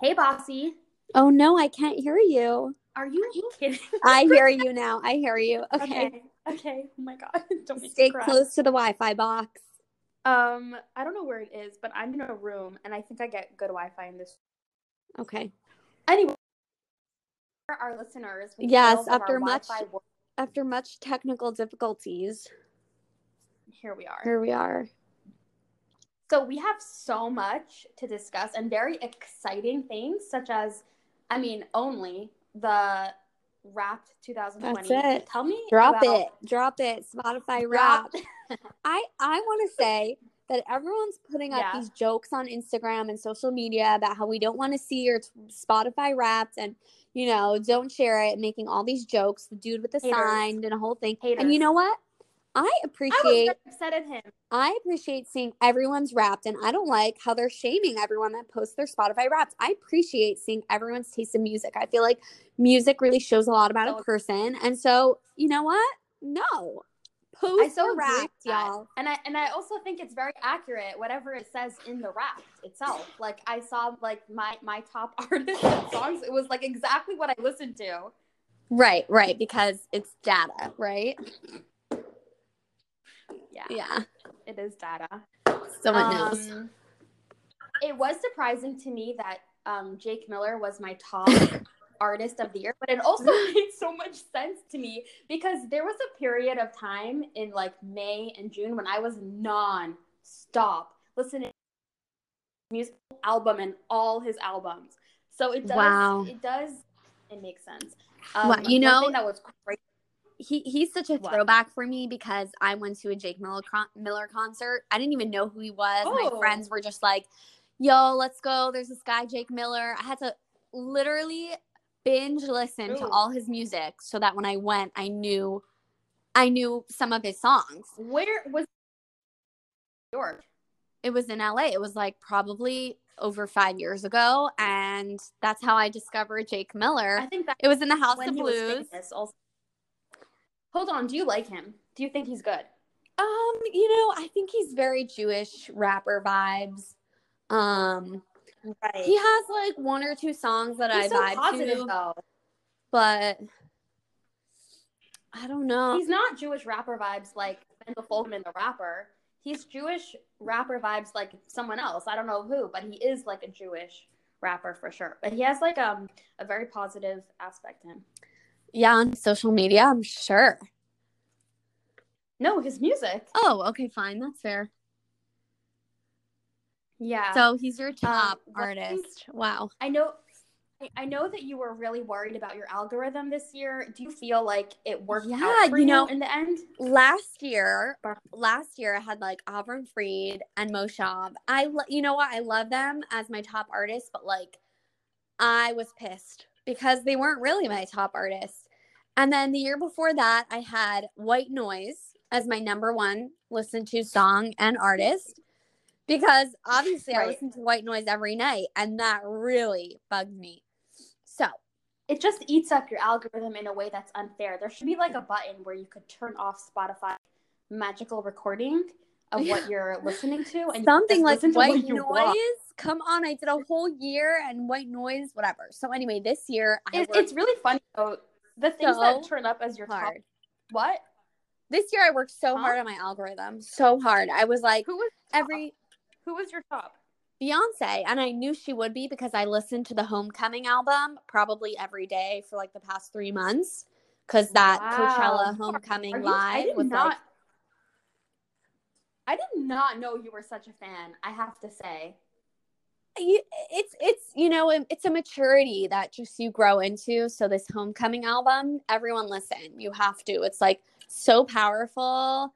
Hey, bossy. Oh no, I can't hear you. Are you kidding? I hear you now. I hear you. Okay. Okay. Okay. Oh my god. Don't Stay close to the Wi-Fi box. Um, I don't know where it is, but I'm in a room, and I think I get good Wi-Fi in this. Okay. Anyway, our listeners, Yes, tales of our after much- After much technical difficulties, here we are. here we are. So we have so much to discuss and very exciting things, such as, I mean, only the Wrapped 2020. That's it. Tell me, Drop about- it. Drop it. Spotify wrap. I I want to say that everyone's putting up Yeah. these jokes on Instagram and social media about how we don't want to see your t- Spotify wrapped and you know don't share it, making all these jokes. The dude with the Haters. sign and a whole thing. And you know what? I I was appreciate very upset at him. I appreciate seeing everyone's wrapped, and I don't like how they're shaming everyone that posts their Spotify wrapped. I appreciate seeing everyone's taste in music. I feel like music really shows a lot about a person, and so you know what? No, post I so wrapped, y'all. And I and I also think it's very accurate, whatever it says in the wrap itself. Like I saw like my my top artists and songs, it was like exactly what I listened to. Right, right, because it's data, right? Yeah, Yeah, it is data. someone knows. Um, It was surprising to me that um, Jake Miller was my top artist of the year, but it also made so much sense to me because there was a period of time in like May and June when I was non-stop listening to music album and all his albums. So it does. Wow. It does. It makes sense. Um, Wow, you know- that was crazy. He he's such a What? throwback for me because I went to a Jake Miller con- Miller concert. I didn't even know who he was. My Oh. friends were just like, "Yo, let's go. There's this guy Jake Miller." I had to literally binge listen to all his music so that when I went, I knew I knew some of his songs. Where was New York? It was in LA. It was like probably over 5 years ago and that's how I discovered Jake Miller. I think that It was in the House of Blues. Hold on, do you like him? Do you think he's good? Um, you know, I think he's very Jewish rapper vibes. Um, Right. he has like one or two songs that he's I so vibe positive to, though. but I don't know. He's not Jewish rapper vibes like Wendell Folkman, the rapper. He's Jewish rapper vibes like someone else. I don't know who, but he is like a Jewish rapper for sure. But he has like um a very positive aspect to him. Yeah, on social media, I'm sure. No, his music. Oh, okay, fine, that's fair. Yeah. So he's your um, top one thing- artist. Wow. I know I- know that you were really worried about your algorithm this year. Do you feel like it worked Yeah, out for you you, know- in the end? Last year, last year I had like Avram Fried and Moshav. I, you know what? I love them as my top artists, but like, I was pissed because they weren't really my top artists. And then the year before that, I had White Noise as my number one listened to song and artist because obviously I Right. listen to White Noise every night, and that really bugged me. So it just eats up your algorithm in a way that's unfair. There should be like a button where you could turn off Spotify magical recording of what you're listening to and something like white noise. want. Come on, I did a whole year and white noise, whatever. So anyway, this year It, worked it's really funny though. The things that turn up as your top what? This year I worked so Huh? hard on my algorithm, so hard. I was like Who was every who was your top? Beyonce, and I knew she would be because I listened to the Homecoming album probably every day for like the past three months. Because that Coachella Homecoming you- live was not like I did not know you were such a fan, I have to say. you- it's it's you know it's a maturity that just you grow into so this homecoming album everyone listen you have to it's like so powerful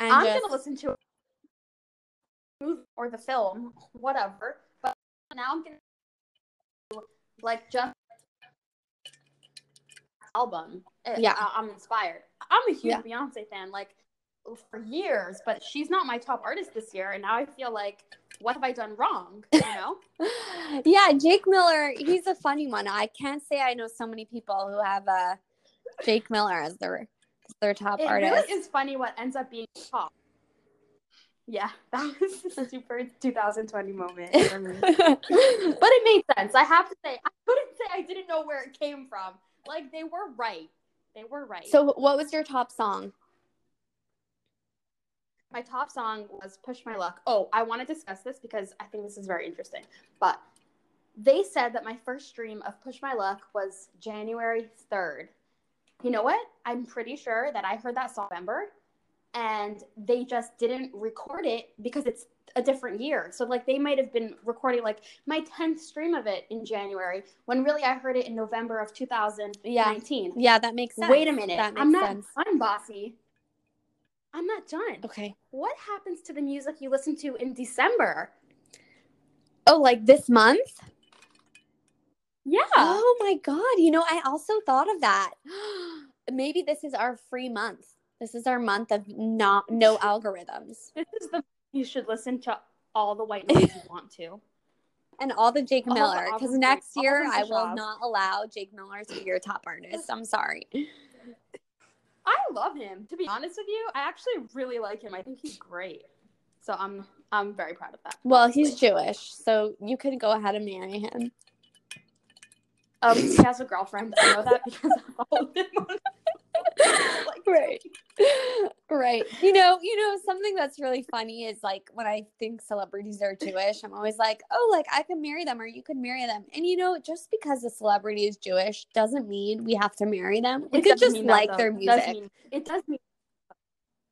and I'm just, gonna listen to it or the film, whatever. But now I'm gonna like just album. Uh, Yeah. I- I'm inspired. I'm a huge Yeah. Beyonce fan, like for years, but she's not my top artist this year, and now I feel like, what have I done wrong? You know? yeah jake miller he's a funny one i can't say i know so many people who have uh jake miller as their their top it artist really is funny what ends up being top. Yeah, that was a super 2020 moment for me. but it made sense. I have to say, I couldn't say I didn't know where it came from. Like they were right. They were right. so, what was your top song? My top song was Push My Luck. Oh, I want to discuss this because I think this is very interesting. But they said that my first stream of Push My Luck was January 3rd. You know what? I'm pretty sure that I heard that song in November and they just didn't record it because it's a different year. So like they might have been recording like my 10th stream of it in January when really I heard it in November of 2019. Yeah, that makes sense. Wait a minute. I'm not sense. done, bossy. I'm not done. Okay. What happens to the music you listen to in December? Oh, like this month? Yeah. Oh my god! You know, I also thought of that. Maybe this is our free month. This is our month of not no algorithms This is the you should listen to all the white noise you want to. and all the Jake All Miller. Because next year I will not allow Jake Miller to be your top artist. I'm sorry. I love him. To be honest with you, I actually really like him. I think he's great. So I'm I'm very proud of that. Well, he's Jewish, so you could go ahead and marry him. Um, he has a girlfriend. I know that because I followed him on. like, Right. right. You know, you know, something that's really funny is like when I think celebrities are Jewish, I'm always like, oh, like I could marry them or you could marry them. And you know, just because a celebrity is Jewish doesn't mean we have to marry them. We It could just mean that, like though. their It does music. mean- it does mean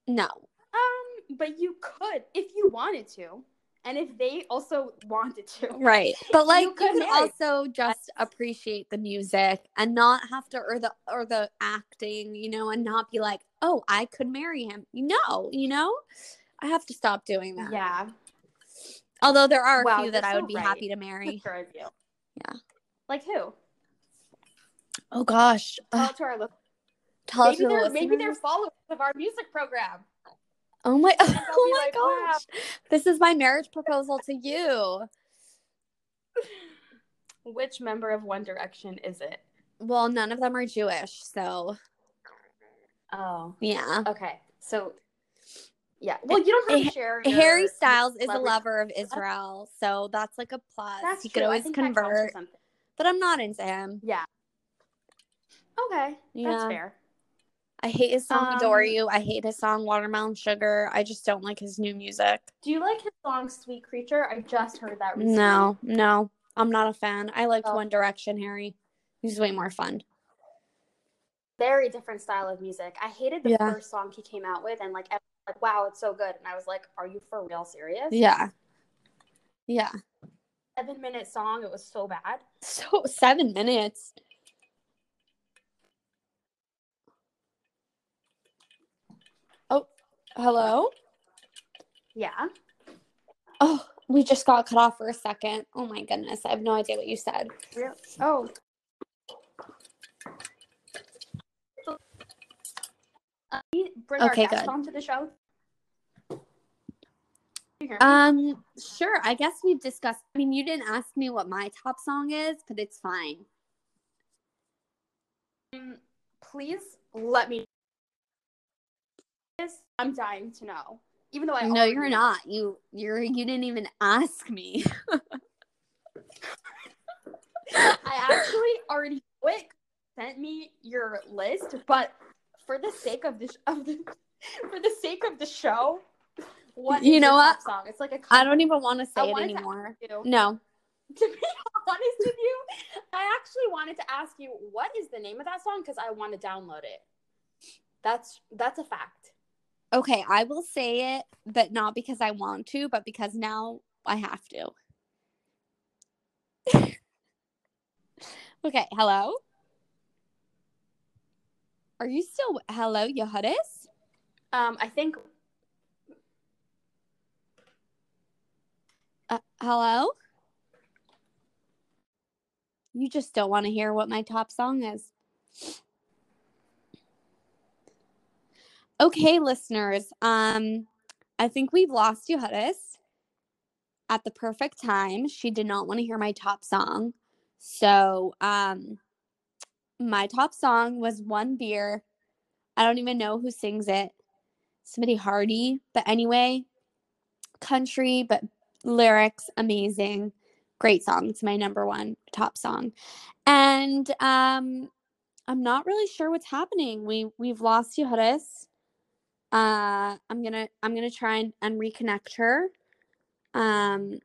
No. um, but you could if you wanted to, and if they also wanted to. Right. But like you, could can marry. also just appreciate the music and not have to or the or the acting, you know, and not be like, oh, I could marry him. No, you know? I have to stop doing that. Yeah. Although there are a Wow, few that I would be right. happy to marry. You. Yeah. Like who? Oh gosh. Tell Ugh, it to our listeners. tell Maybe to the they're maybe they're followers of our music program. Oh my oh my like, wow. gosh. This is my marriage proposal to you. Which member of One Direction is it? Well, none of them are Jewish, so Oh. yeah. Okay. So yeah. Eh, well, you don't have eh, to share. Eh, your Harry Styles is a lover of Israel, so that's like a plus. That's he true. could always think that counts for convert, something. but I'm not into him. Yeah. Okay. Yeah. That's fair. I hate his song "Adore Um, You." I hate his song "Watermelon Sugar." I just don't like his new music. Do you like his song "Sweet Creature"? I just heard that recently. No, no, I'm not a fan. I liked Oh. One Direction, Harry. He's way more fun. Very different style of music. I hated the Yeah. first song he came out with, and like, like, wow, it's so good. And I was like, are you for real serious? Yeah, yeah. Seven minute song. It was so bad. So seven minutes. Oh, hello. Yeah. Oh, we just got cut off for a second. Oh my goodness, I have no idea what you said. Real- Oh. Bring Okay, our guest good. onto the show. You hear me? Um, sure. I guess we've discussed. I mean, you didn't ask me what my top song is, but it's fine. Um, please let me. This I'm dying to know. Even though I no, you're know. not. You, you're. You didn't even ask me. I actually already quick sent me your list, but for the sake of this of the for the sake of the show, what You is know what? song? It's like a I don't even want to I say it anymore. No. to be honest with you, I actually wanted to ask you what is the name of that song because I want to download it. That's that's a fact. Okay, I will say it, but not because I want to, but because now I have to. okay, hello? Are you still hello, Yehudis? Um, I think Uh, hello? You just don't want to hear what my top song is. Okay, listeners, um, I think we've lost Yehudis at the perfect time. She did not want to hear my top song. So, um, my top song was One Beer. I don't even know who sings it. Somebody Hardy. But anyway, country, but lyrics amazing. Great song. It's my number one top song. And um, I'm not really sure what's happening. We we've lost Yehudis uh i'm gonna i'm gonna try and, and reconnect her. Um